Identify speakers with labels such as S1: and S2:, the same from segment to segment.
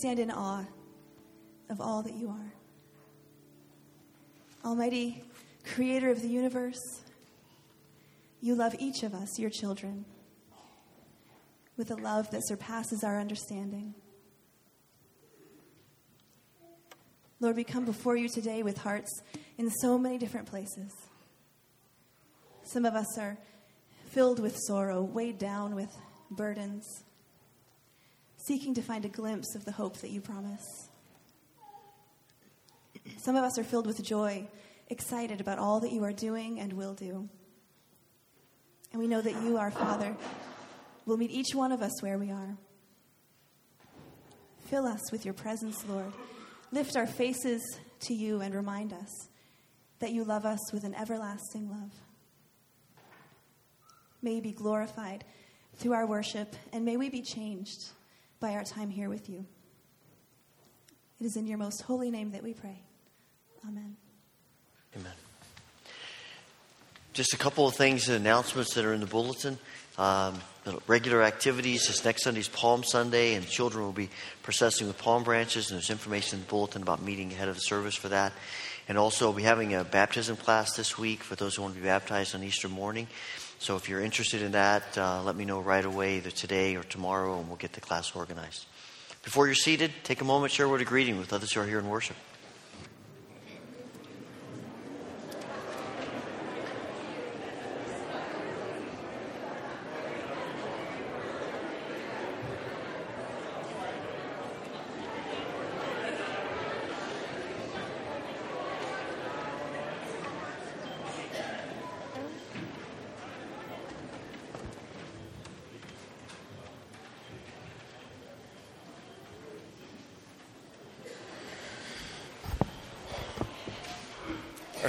S1: stand in awe of all that you are. Almighty creator of the universe, you love each of us, your children, with a love that surpasses our understanding. Lord, we come before you today with hearts in so many different places. Some of us are filled with sorrow, weighed down with burdens, seeking to find a glimpse of the hope that you promise. Some of us are filled with joy, excited about all that you are doing and will do. And we know that you, our Father, will meet each one of us where we are. Fill us with your presence, Lord. Lift our faces to you and remind us that you love us with an everlasting love. May you be glorified through our worship, and may we be changed by our time here with you. It is in your most holy name that we pray. Amen.
S2: Amen. Just a couple of things, and announcements that are in the bulletin. Um, regular activities this next Sunday is Palm Sunday, and children will be processing with palm branches. And there's information in the bulletin about meeting ahead of the service for that. And also, we'll be having a baptism class this week for those who want to be baptized on Easter morning. So if you're interested in that, uh, let me know right away, either today or tomorrow, and we'll get the class organized. Before you're seated, take a moment, share a word of greeting with others who are here in worship.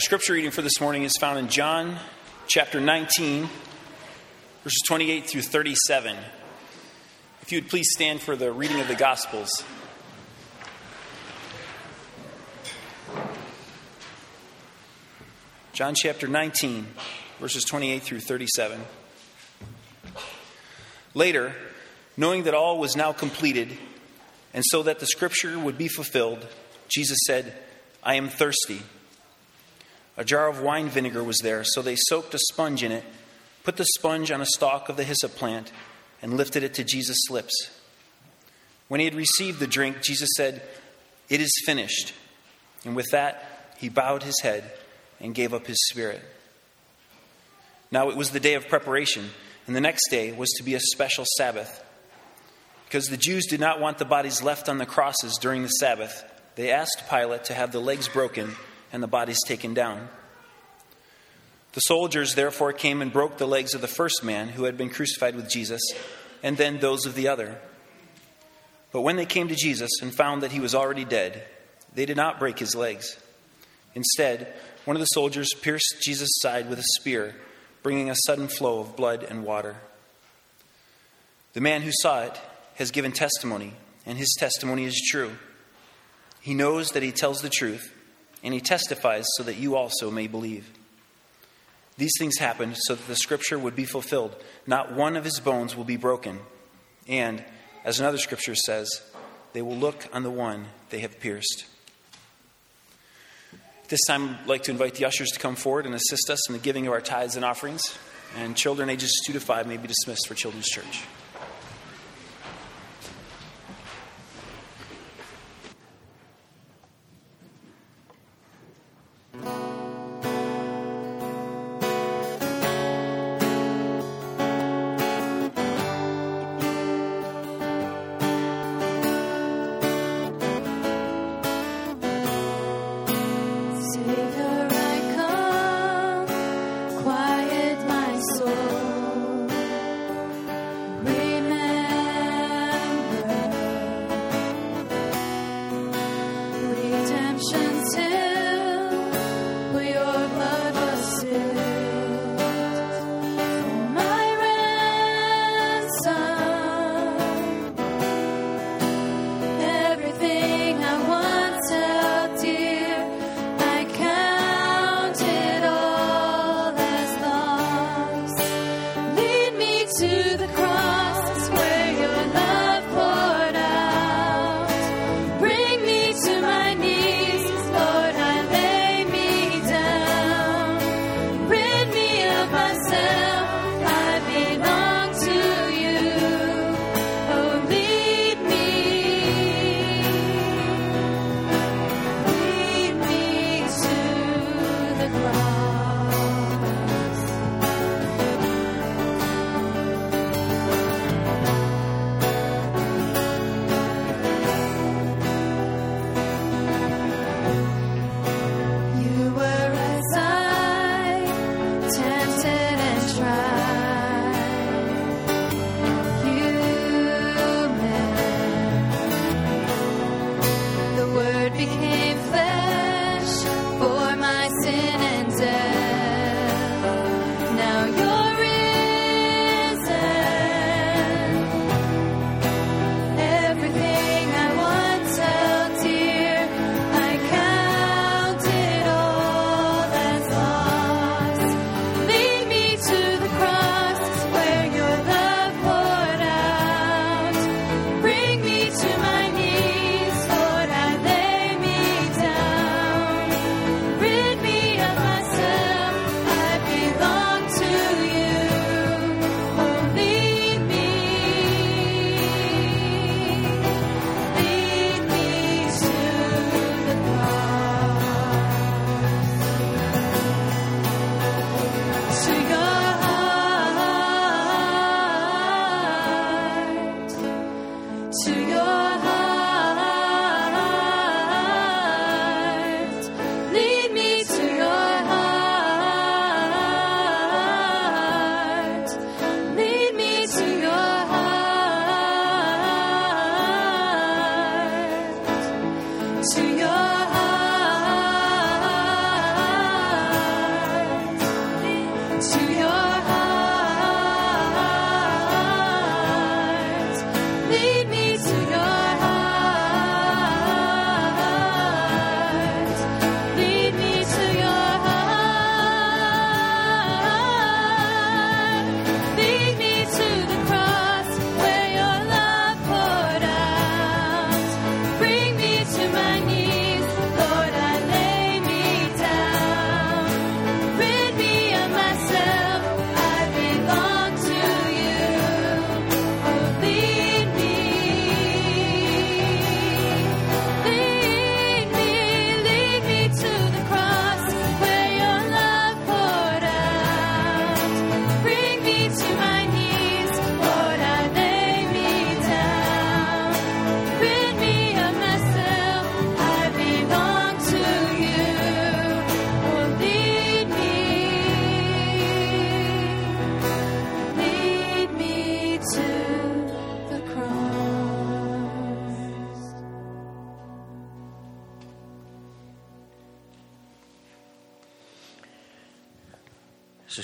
S3: Our scripture reading for this morning is found in John chapter 19, verses 28 through 37. If you would please stand for the reading of the Gospels. John chapter 19, verses 28 through 37. Later, knowing that all was now completed, and so that the scripture would be fulfilled, Jesus said, I am thirsty. A jar of wine vinegar was there, so they soaked a sponge in it, put the sponge on a stalk of the hyssop plant, and lifted it to Jesus' lips. When he had received the drink, Jesus said, It is finished. And with that, he bowed his head and gave up his spirit. Now it was the day of preparation, and the next day was to be a special Sabbath. Because the Jews did not want the bodies left on the crosses during the Sabbath, they asked Pilate to have the legs broken and the bodies taken down. The soldiers therefore came and broke the legs of the first man who had been crucified with Jesus, and then those of the other. But when they came to Jesus and found that he was already dead, they did not break his legs. Instead, one of the soldiers pierced Jesus' side with a spear, bringing a sudden flow of blood and water. The man who saw it has given testimony, and his testimony is true. He knows that he tells the truth and he testifies so that you also may believe. These things happened so that the scripture would be fulfilled. Not one of his bones will be broken. And, as another scripture says, they will look on the one they have pierced. At this time, I'd like to invite the ushers to come forward and assist us in the giving of our tithes and offerings. And children ages 2 to 5 may be dismissed for Children's Church.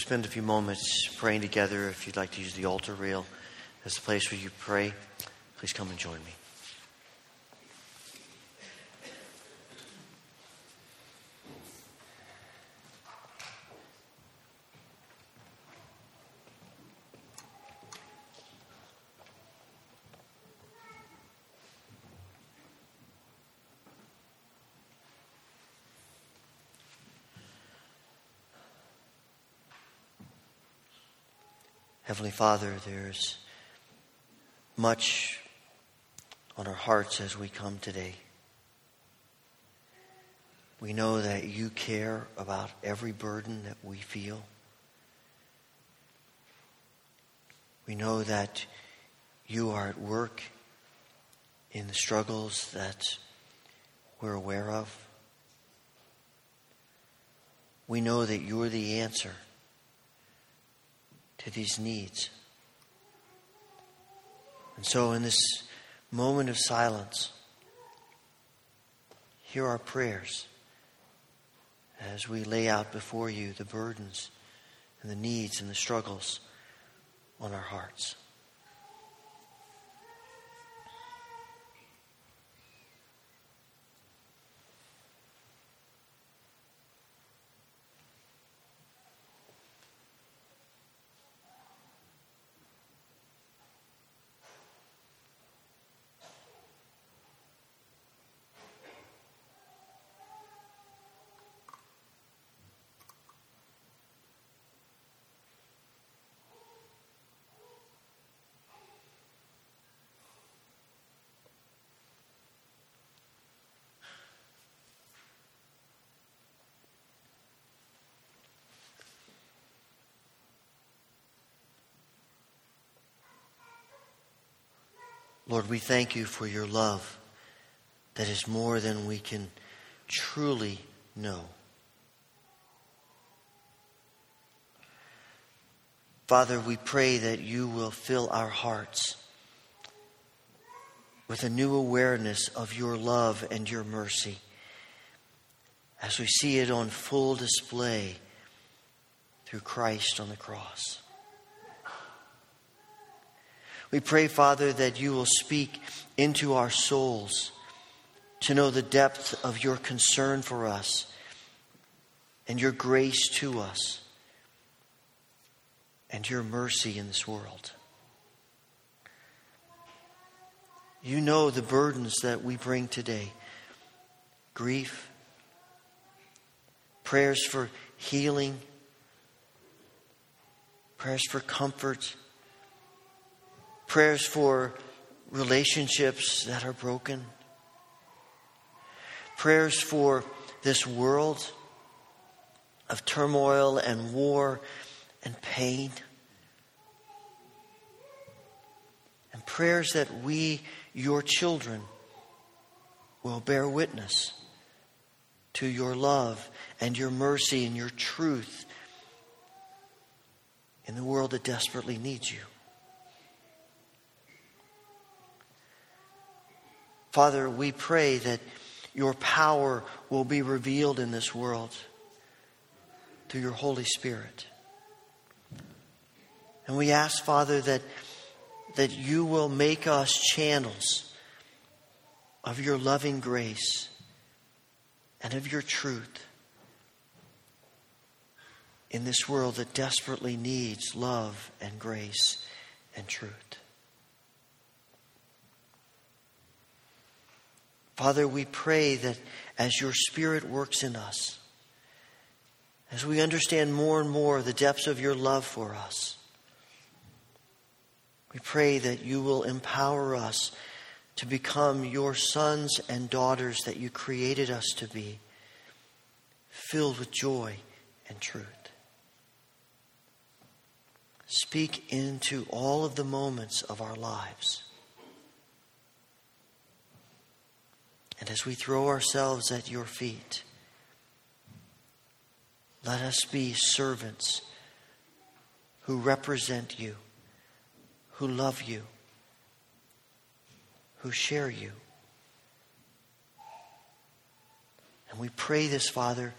S2: Spend a few moments praying together. If you'd like to use the altar rail as the place where you pray, please come and join me. Heavenly Father, there's much on our hearts as we come today. We know that you care about every burden that we feel. We know that you are at work in the struggles that we're aware of. We know that you're the answer to these needs. And so, in this moment of silence, hear our prayers as we lay out before you the burdens and the needs and the struggles on our hearts. Lord, we thank you for your love that is more than we can truly know. Father, we pray that you will fill our hearts with a new awareness of your love and your mercy as we see it on full display through Christ on the cross. We pray, Father, that you will speak into our souls to know the depth of your concern for us and your grace to us and your mercy in this world. You know the burdens that we bring today grief, prayers for healing, prayers for comfort, prayers for relationships that are broken, prayers for this world of turmoil and war and pain, and prayers that we, your children, will bear witness to your love and your mercy and your truth in the world that desperately needs you. Father, we pray that your power will be revealed in this world through your Holy Spirit. And we ask, Father, that, that you will make us channels of your loving grace and of your truth in this world that desperately needs love and grace and truth. Father, we pray that as your Spirit works in us, as we understand more and more the depths of your love for us, we pray that you will empower us to become your sons and daughters that you created us to be, filled with joy and truth. Speak into all of the moments of our lives. And as we throw ourselves at your feet, let us be servants who represent you, who love you, who share you. And we pray this, Father,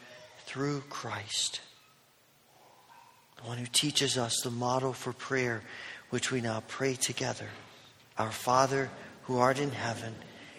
S2: through Christ, the one who teaches us the model for prayer, which we now pray together. Our Father, who art in heaven,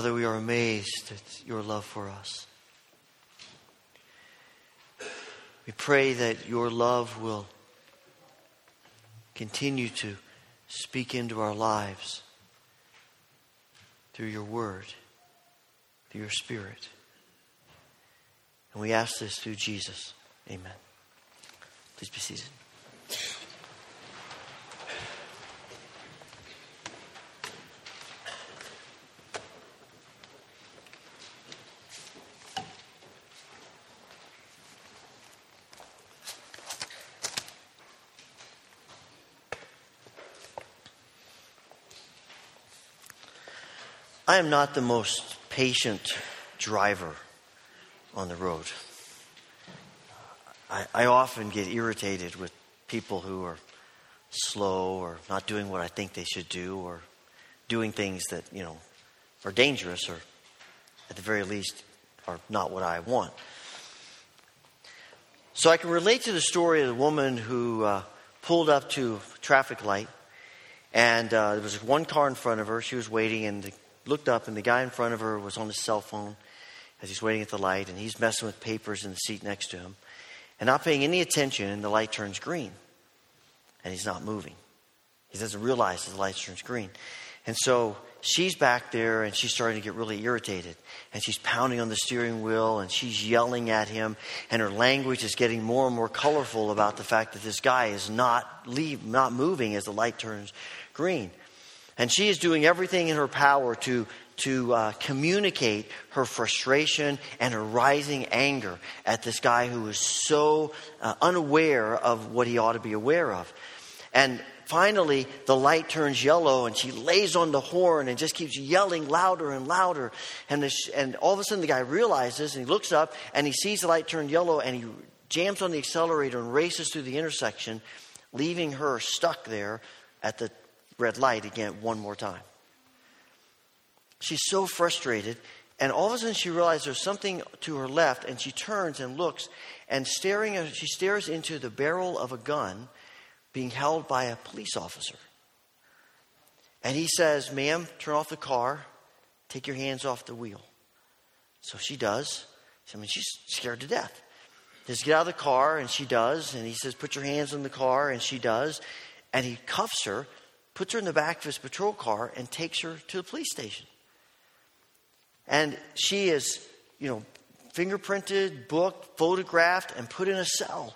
S2: Father, we are amazed at your love for us. We pray that your love will continue to speak into our lives through your word, through your spirit. And we ask this through Jesus. Amen. Please be seated. I am not the most patient driver on the road. I, I often get irritated with people who are slow or not doing what I think they should do or doing things that, you know, are dangerous or at the very least are not what I want. So I can relate to the story of the woman who uh, pulled up to traffic light and uh, there was one car in front of her. She was waiting and the, looked up and the guy in front of her was on his cell phone as he's waiting at the light and he's messing with papers in the seat next to him and not paying any attention and the light turns green and he's not moving. He doesn't realize the light turns green. And so she's back there and she's starting to get really irritated. And she's pounding on the steering wheel and she's yelling at him. And her language is getting more and more colorful about the fact that this guy is not leave, not moving as the light turns green. And she is doing everything in her power to, to uh, communicate her frustration and her rising anger at this guy who is so uh, unaware of what he ought to be aware of. And finally, the light turns yellow, and she lays on the horn and just keeps yelling louder and louder. And, and all of a sudden, the guy realizes, and he looks up, and he sees the light turn yellow, and he jams on the accelerator and races through the intersection, leaving her stuck there at the red light again one more time. She's so frustrated, and all of a sudden she realizes there's something to her left, and she turns and looks, and staring, she stares into the barrel of a gun being held by a police officer. And he says, Ma'am, turn off the car, take your hands off the wheel. So she does. I mean, she's scared to death. Just get out of the car, and she does. And he says, Put your hands on the car, and she does. And he cuffs her, puts her in the back of his patrol car, and takes her to the police station. And she is, you know, fingerprinted, booked, photographed, and put in a cell.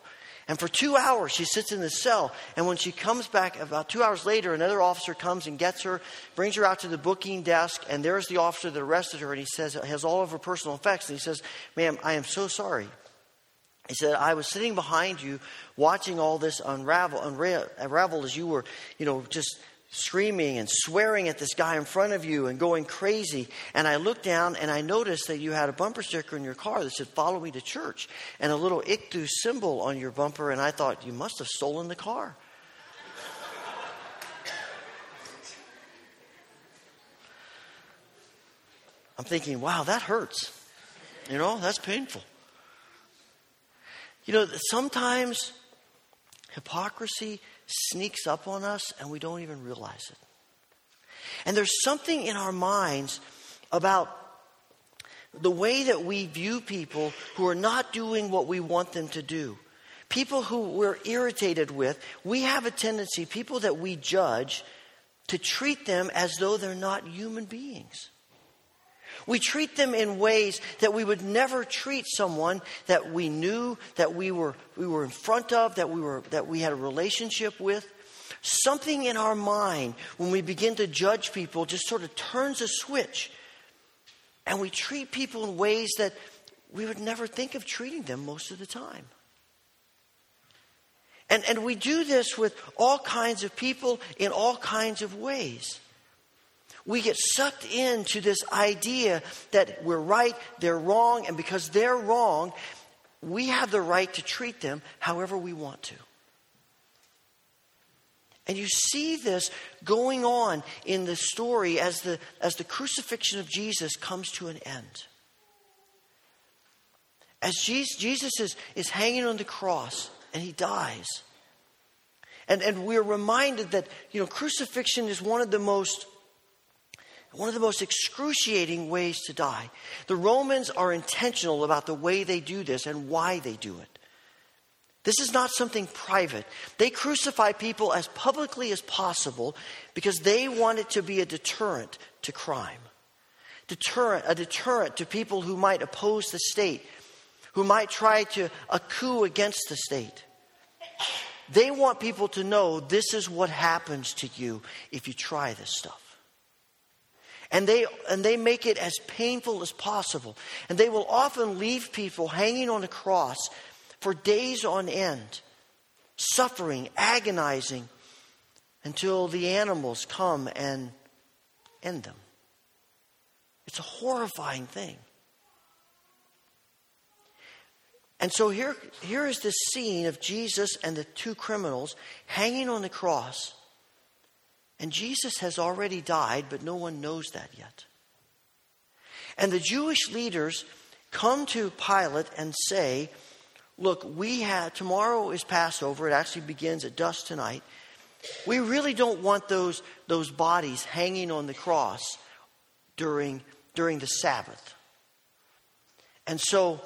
S2: And for two hours, she sits in the cell. And when she comes back, about two hours later, another officer comes and gets her, brings her out to the booking desk, and there's the officer that arrested her, and he says, has all of her personal effects. And he says, Ma'am, I am so sorry. He said, I was sitting behind you watching all this unravel, unravel, unravel as you were, you know, just screaming and swearing at this guy in front of you and going crazy. And I looked down and I noticed that you had a bumper sticker in your car that said, Follow me to church, and a little Ichthus symbol on your bumper. And I thought, You must have stolen the car. I'm thinking, Wow, that hurts. You know, that's painful. You know, sometimes hypocrisy sneaks up on us and we don't even realize it. And there's something in our minds about the way that we view people who are not doing what we want them to do. People who we're irritated with, we have a tendency, people that we judge, to treat them as though they're not human beings. We treat them in ways that we would never treat someone that we knew, that we were, we were in front of, that we, were, that we had a relationship with. Something in our mind, when we begin to judge people, just sort of turns a switch. And we treat people in ways that we would never think of treating them most of the time. And, and we do this with all kinds of people in all kinds of ways. We get sucked into this idea that we're right, they're wrong, and because they're wrong, we have the right to treat them however we want to. And you see this going on in the story as the, as the crucifixion of Jesus comes to an end. As Jesus, Jesus is, is hanging on the cross and he dies. And, and we're reminded that, you know, crucifixion is one of the most One of the most excruciating ways to die. The Romans are intentional about the way they do this and why they do it. This is not something private. They crucify people as publicly as possible because they want it to be a deterrent to crime. Deterrent, a deterrent to people who might oppose the state, who might try to a coup against the state. They want people to know this is what happens to you if you try this stuff. And they, and they make it as painful as possible. And they will often leave people hanging on a cross for days on end, suffering, agonizing, until the animals come and end them. It's a horrifying thing. And so here, here is this scene of Jesus and the two criminals hanging on the cross. And Jesus has already died, but no one knows that yet. And the Jewish leaders come to Pilate and say, Look, we have tomorrow is Passover. It actually begins at dusk tonight. We really don't want those, those bodies hanging on the cross during, during the Sabbath. And so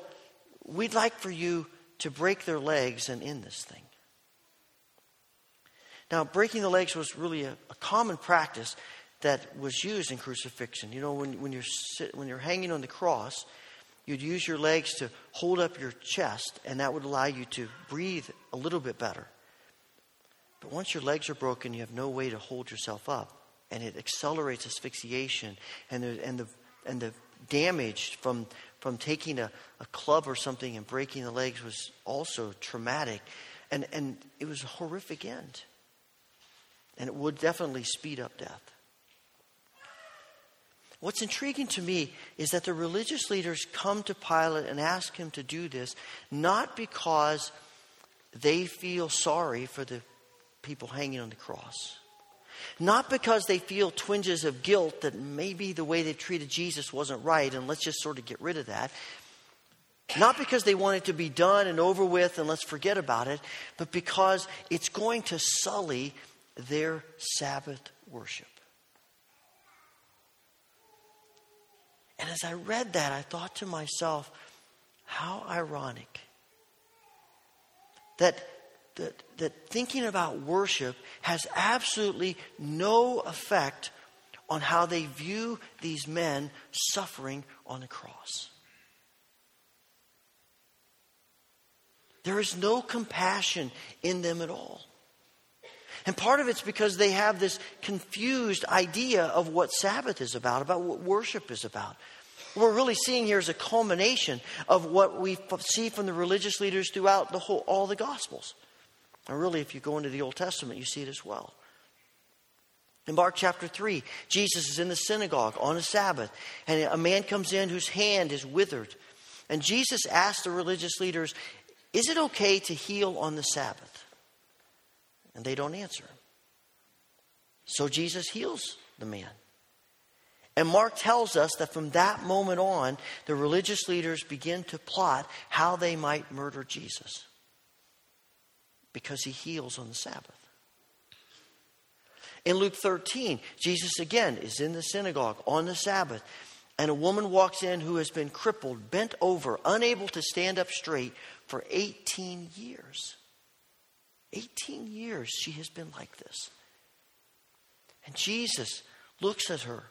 S2: we'd like for you to break their legs and end this thing. Now, breaking the legs was really a, a common practice that was used in crucifixion. You know, when, when, you're sit, when you're hanging on the cross, you'd use your legs to hold up your chest, and that would allow you to breathe a little bit better. But once your legs are broken, you have no way to hold yourself up, and it accelerates asphyxiation, and the, and the, and the damage from, from taking a, a club or something and breaking the legs was also traumatic. And, and it was a horrific end. And it would definitely speed up death. What's intriguing to me is that the religious leaders come to Pilate and ask him to do this not because they feel sorry for the people hanging on the cross, not because they feel twinges of guilt that maybe the way they treated Jesus wasn't right and let's just sort of get rid of that. Not because they want it to be done and over with and let's forget about it, but because it's going to sully their Sabbath worship. And as I read that, I thought to myself, how ironic that, that, that thinking about worship has absolutely no effect on how they view these men suffering on the cross. There is no compassion in them at all. And part of it's because they have this confused idea of what Sabbath is about, about what worship is about. What we're really seeing here is a culmination of what we see from the religious leaders throughout the whole, all the Gospels. And really, if you go into the Old Testament, you see it as well. In Mark chapter 3, Jesus is in the synagogue on a Sabbath, and a man comes in whose hand is withered. And Jesus asks the religious leaders, Is it okay to heal on the Sabbath? And they don't answer. So Jesus heals the man. And Mark tells us that from that moment on, the religious leaders begin to plot how they might murder Jesus because he heals on the Sabbath. In Luke 13, Jesus again is in the synagogue on the Sabbath, and a woman walks in who has been crippled, bent over, unable to stand up straight for 18 years. 18 years she has been like this. And Jesus looks at her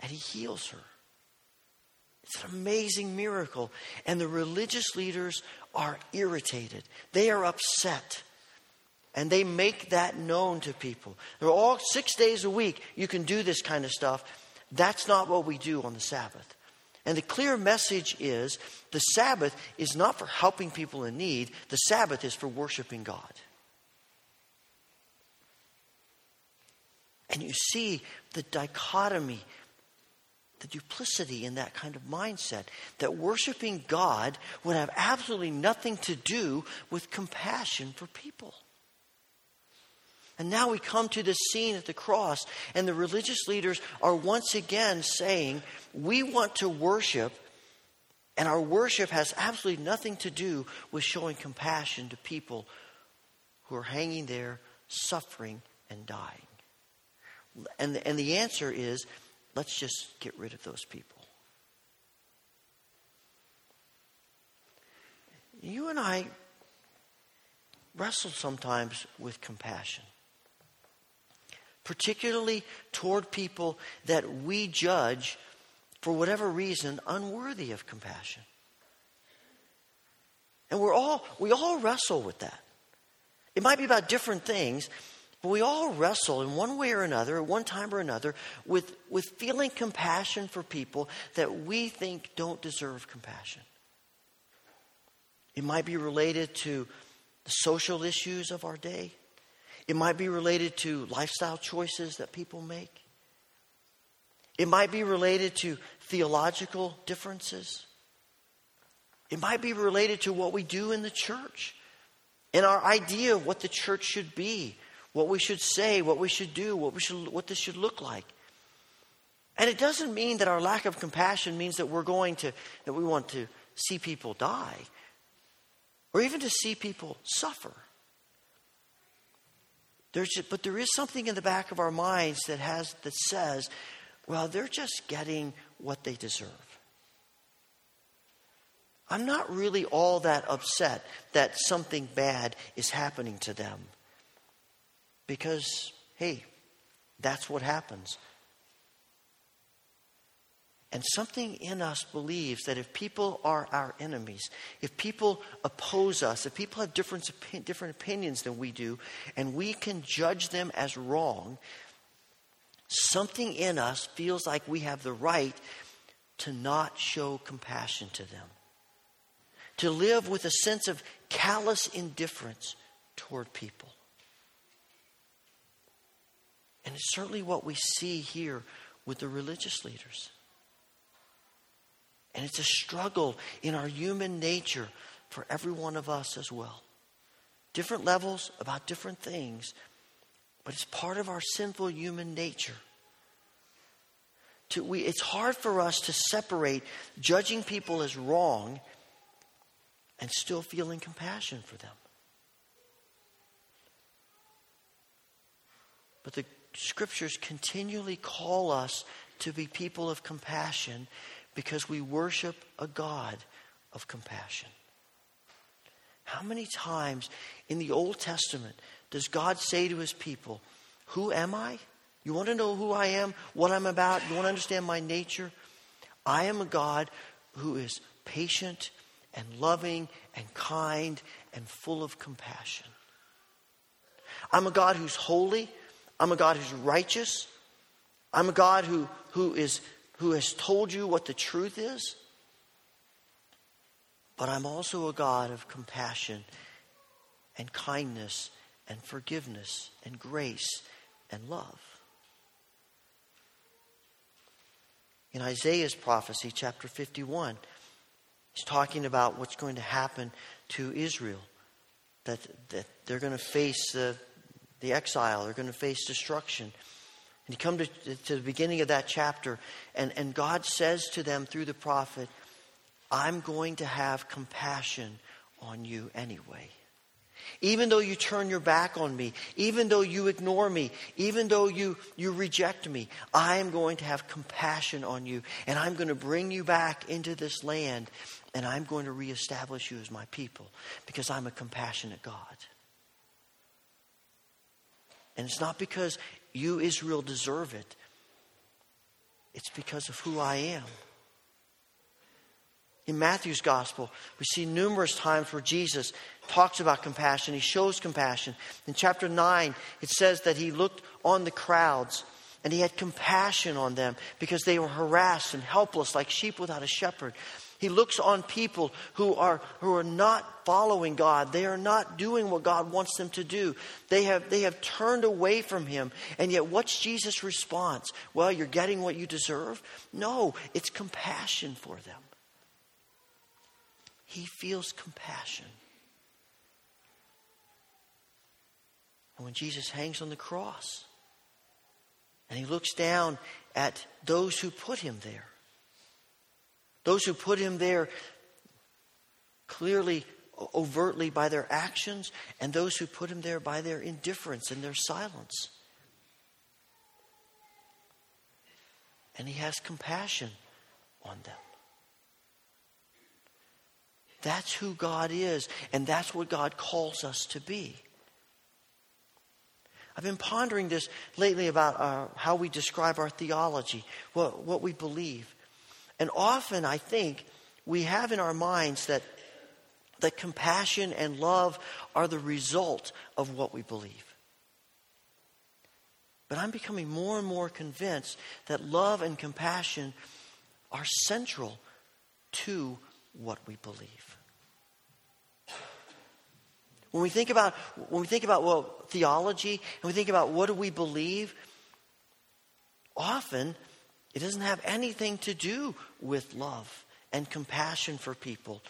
S2: and he heals her. It's an amazing miracle. And the religious leaders are irritated, they are upset. And they make that known to people. They're all six days a week, you can do this kind of stuff. That's not what we do on the Sabbath. And the clear message is the Sabbath is not for helping people in need, the Sabbath is for worshiping God. And you see the dichotomy, the duplicity in that kind of mindset that worshiping God would have absolutely nothing to do with compassion for people. And now we come to this scene at the cross, and the religious leaders are once again saying, We want to worship, and our worship has absolutely nothing to do with showing compassion to people who are hanging there, suffering, and dying. And, and the answer is let's just get rid of those people. You and I wrestle sometimes with compassion, particularly toward people that we judge, for whatever reason, unworthy of compassion. And we're all, we all wrestle with that. It might be about different things, but we all wrestle in one way or another, at one time or another, with, with feeling compassion for people that we think don't deserve compassion. It might be related to the social issues of our day. It might be related to lifestyle choices that people make. It might be related to theological differences. It might be related to what we do in the church and our idea of what the church should be, what we should say, what we should do, what, we should, what this should look like. And it doesn't mean that our lack of compassion means that we're going to, that we want to see people die or even to see people suffer. There's just, but there is something in the back of our minds that has that says, well, they're just getting what they deserve. I'm not really all that upset that something bad is happening to them. Because, hey, that's what happens. And something in us believes that if people are our enemies, if people oppose us, if people have different, different opinions than we do, and we can judge them as wrong, something in us feels like we have the right to not show compassion to them, to live with a sense of callous indifference toward people. And it's certainly what we see here with the religious leaders. And it's a struggle in our human nature for every one of us as well. Different levels about different things, but it's part of our sinful human nature. To, we, it's hard for us to separate judging people as wrong and still feeling compassion for them. But the scriptures continually call us to be people of compassion because we worship a God of compassion. How many times in the Old Testament does God say to his people, Who am I? You want to know who I am, what I'm about? You want to understand my nature? I am a God who is patient and loving and kind and full of compassion. I'm a God who's holy. I'm a God who's righteous. I'm a God who, who is who has told you what the truth is, but I'm also a God of compassion and kindness and forgiveness and grace and love. In Isaiah's prophecy, chapter 51, he's talking about what's going to happen to Israel. That, that they're going to face the, the exile, they're going to face destruction. And you come to, to the beginning of that chapter, and, and God says to them through the prophet, I'm going to have compassion on you anyway. Even though you turn your back on me, even though you ignore me, even though you, you reject me, I am going to have compassion on you, and I'm going to bring you back into this land, and I'm going to reestablish you as my people because I'm a compassionate God. And it's not because you, Israel, deserve it. It's because of who I am. In Matthew's gospel, we see numerous times where Jesus talks about compassion. He shows compassion. In chapter 9, it says that he looked on the crowds and he had compassion on them because they were harassed and helpless like sheep without a shepherd. He looks on people who are, who are not following God. They are not doing what God wants them to do. They have, they have turned away from Him. And yet, what's Jesus' response? Well, you're getting what you deserve? No, it's compassion for them. He feels compassion. And when Jesus hangs on the cross and he looks down at those who put him there, those who put him there clearly, overtly by their actions, and those who put him there by their indifference and their silence. and He has compassion on them. That's who God is, and that's what God calls us to be. I've been pondering this lately about uh, how we describe our theology, what, what we believe. And often I think we have in our minds that, that compassion and love are the result of what we believe. But I'm becoming more and more convinced that love and compassion are central to what we believe. When we think about when we think about well theology and we think about what do we believe, often it doesn't have anything to do with love and compassion for people.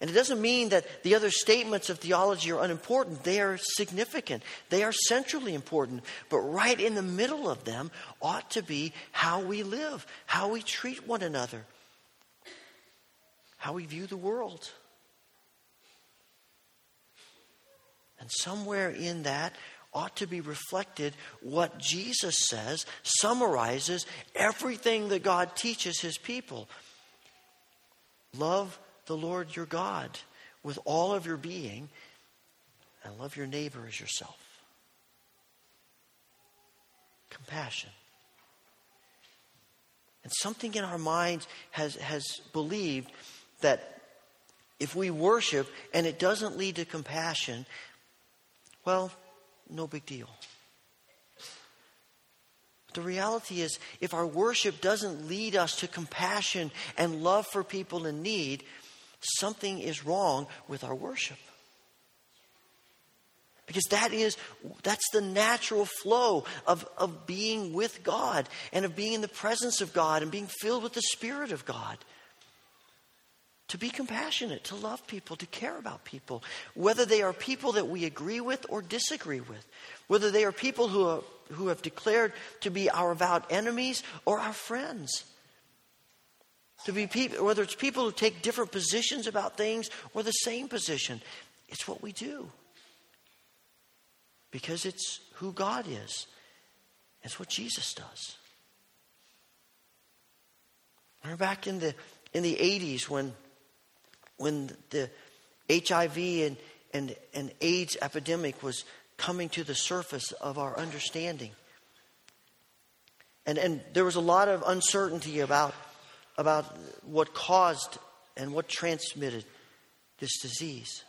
S2: And it doesn't mean that the other statements of theology are unimportant. They are significant. They are centrally important. But right in the middle of them ought to be how we live, how we treat one another, how we view the world. And somewhere in that ought to be reflected what Jesus says summarizes everything that God teaches his people. Love the Lord your God with all of your being and love your neighbor as yourself. Compassion. And something in our minds has, has believed that if we worship and it doesn't lead to compassion, well, no big deal. The reality is, if our worship doesn't lead us to compassion and love for people in need, something is wrong with our worship. Because that is, that's the natural flow of, of being with God and of being in the presence of God and being filled with the Spirit of God to be compassionate, to love people, to care about people, whether they are people that we agree with or disagree with, whether they are people who, are, who have declared to be our avowed enemies or our friends. To be people, whether it's people who take different positions about things or the same position, it's what we do. Because it's who God is. It's what Jesus does. Remember back in the in the 80s when when the HIV and, and, and AIDS epidemic was coming to the surface of our understanding. And, and there was a lot of uncertainty about, about what caused and what transmitted this disease.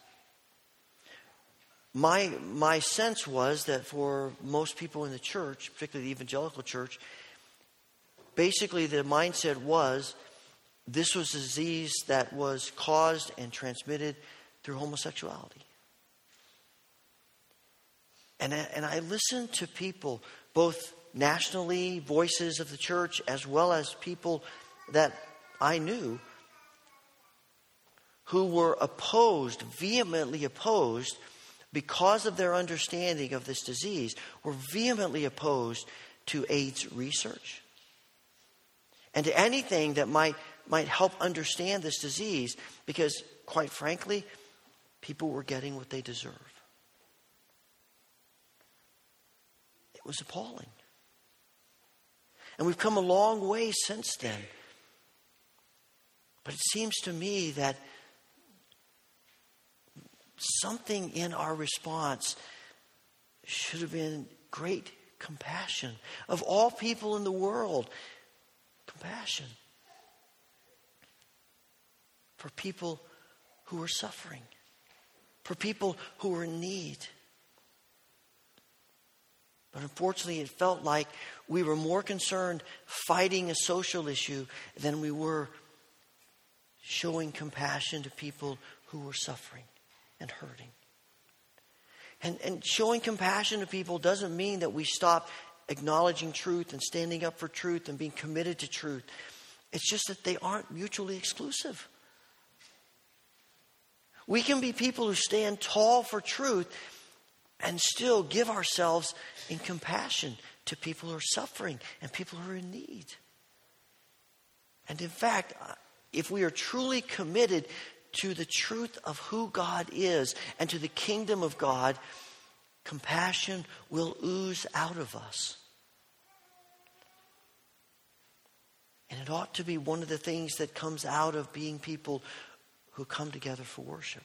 S2: My, my sense was that for most people in the church, particularly the evangelical church, basically the mindset was this was a disease that was caused and transmitted through homosexuality. And, and I listened to people, both nationally, voices of the church, as well as people that I knew, who were opposed, vehemently opposed, because of their understanding of this disease, were vehemently opposed to AIDS research and to anything that might might help understand this disease because, quite frankly, people were getting what they deserve. It was appalling. And we've come a long way since then. But it seems to me that something in our response should have been great compassion. Of all people in the world, compassion for people who are suffering, for people who are in need. But unfortunately, it felt like we were more concerned fighting a social issue than we were showing compassion to people who were suffering and hurting. And, and showing compassion to people doesn't mean that we stop acknowledging truth and standing up for truth and being committed to truth. It's just that they aren't mutually exclusive. We can be people who stand tall for truth and still give ourselves in compassion to people who are suffering and people who are in need. And in fact, uh, if we are truly committed to the truth of who God is and to the kingdom of God, compassion will ooze out of us. And it ought to be one of the things that comes out of being people who come together for worship.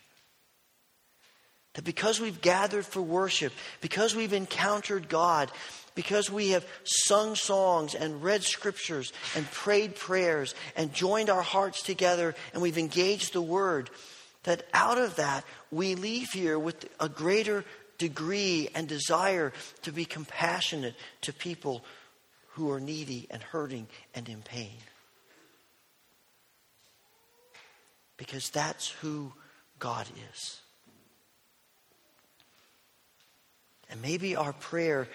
S2: That because we've gathered for worship, because we've encountered God, because we have sung songs and read scriptures and prayed prayers and joined our hearts together and we've engaged the word, that out of that we leave here with a greater degree and desire to be compassionate to people who are needy and hurting and in pain. Because that's who God is. And maybe our prayer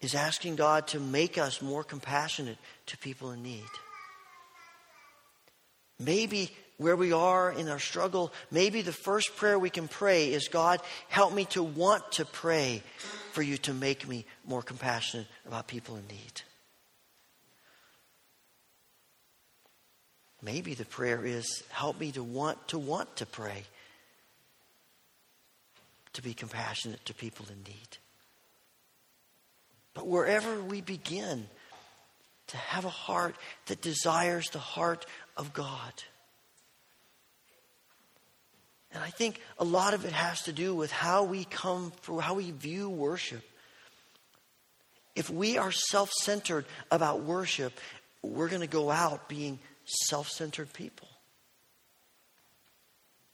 S2: is asking God to make us more compassionate to people in need. Maybe where we are in our struggle, maybe the first prayer we can pray is God, help me to want to pray for you to make me more compassionate about people in need. Maybe the prayer is help me to want to want to pray to be compassionate to people in need. But wherever we begin, to have a heart that desires the heart of God. And I think a lot of it has to do with how we come through, how we view worship. If we are self centered about worship, we're going to go out being self centered people.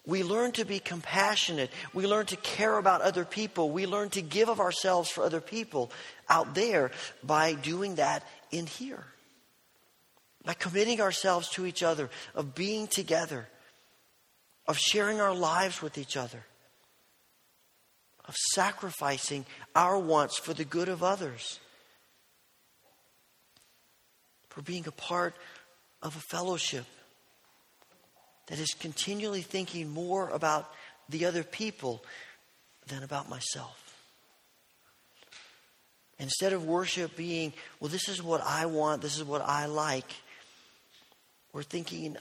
S2: We learn to be compassionate. We learn to care about other people. We learn to give of ourselves for other people out there by doing that in here. By committing ourselves to each other, of being together, of sharing our lives with each other, of sacrificing our wants for the good of others, for being a part of a fellowship that is continually thinking more about the other people than about myself. Instead of worship being, well, this is what I want, this is what I like, we're thinking,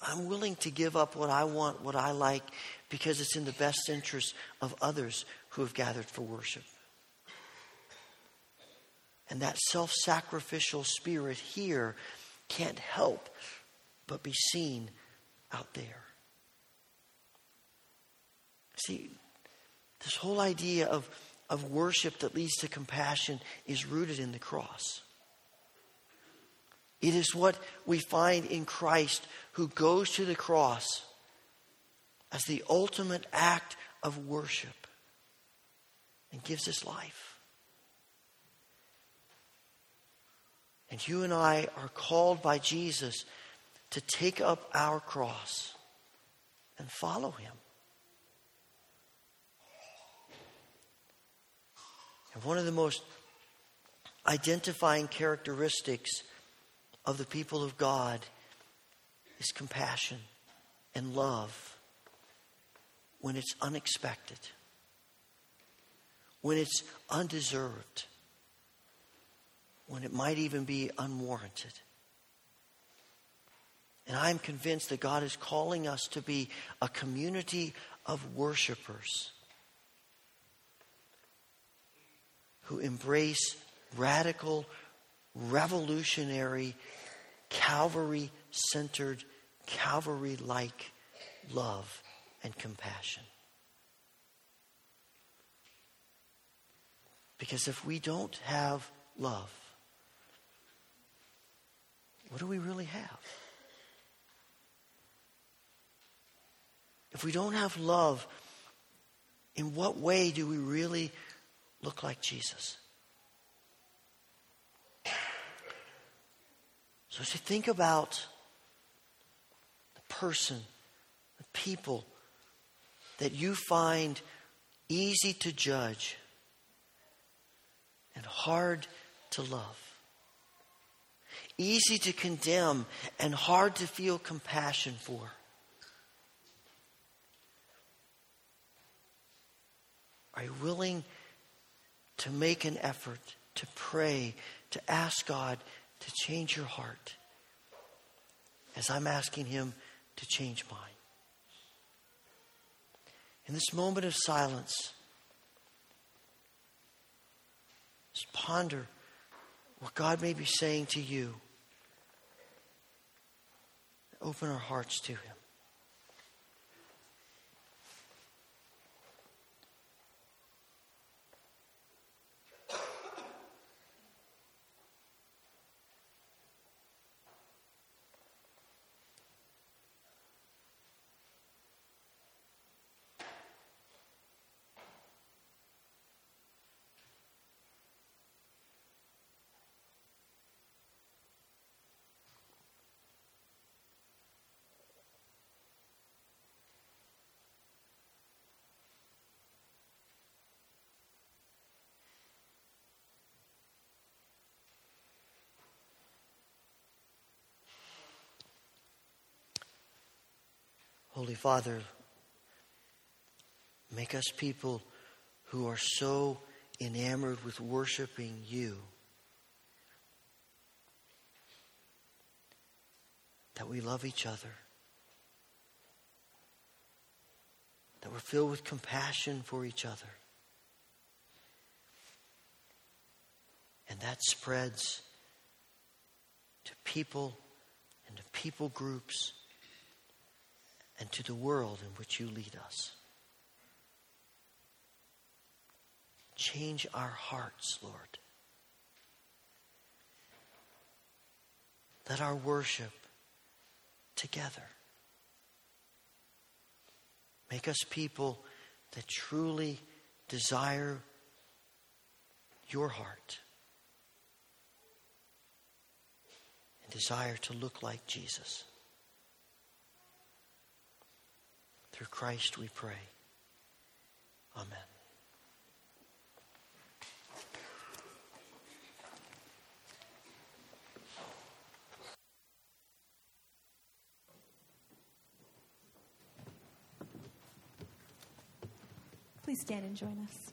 S2: I'm willing to give up what I want, what I like, because it's in the best interest of others who have gathered for worship. And that self sacrificial spirit here can't help but be seen out there. See, this whole idea of, of worship that leads to compassion is rooted in the cross. It is what we find in Christ who goes to the cross as the ultimate act of worship and gives his life. And you and I are called by Jesus to take up our cross and follow him. And one of the most identifying characteristics of the people of God is compassion and love when it's unexpected, when it's undeserved, when it might even be unwarranted. And I'm convinced that God is calling us to be a community of worshipers who embrace radical, revolutionary, Calvary centered, Calvary like love and compassion. Because if we don't have love, what do we really have? If we don't have love, in what way do we really look like Jesus? So, as you think about the person, the people that you find easy to judge and hard to love, easy to condemn and hard to feel compassion for. Are you willing to make an effort to pray, to ask God to change your heart as I'm asking Him to change mine? In this moment of silence, just ponder what God may be saying to you. Open our hearts to Him. Holy Father, make us people who are so enamored with worshiping you that we love each other, that we're filled with compassion for each other. And that spreads to people and to people groups and to the world in which you lead us. Change our hearts, Lord. Let our worship together make us people that truly desire your heart and desire to look like Jesus. Through Christ we pray. Amen.
S4: Please stand and join us.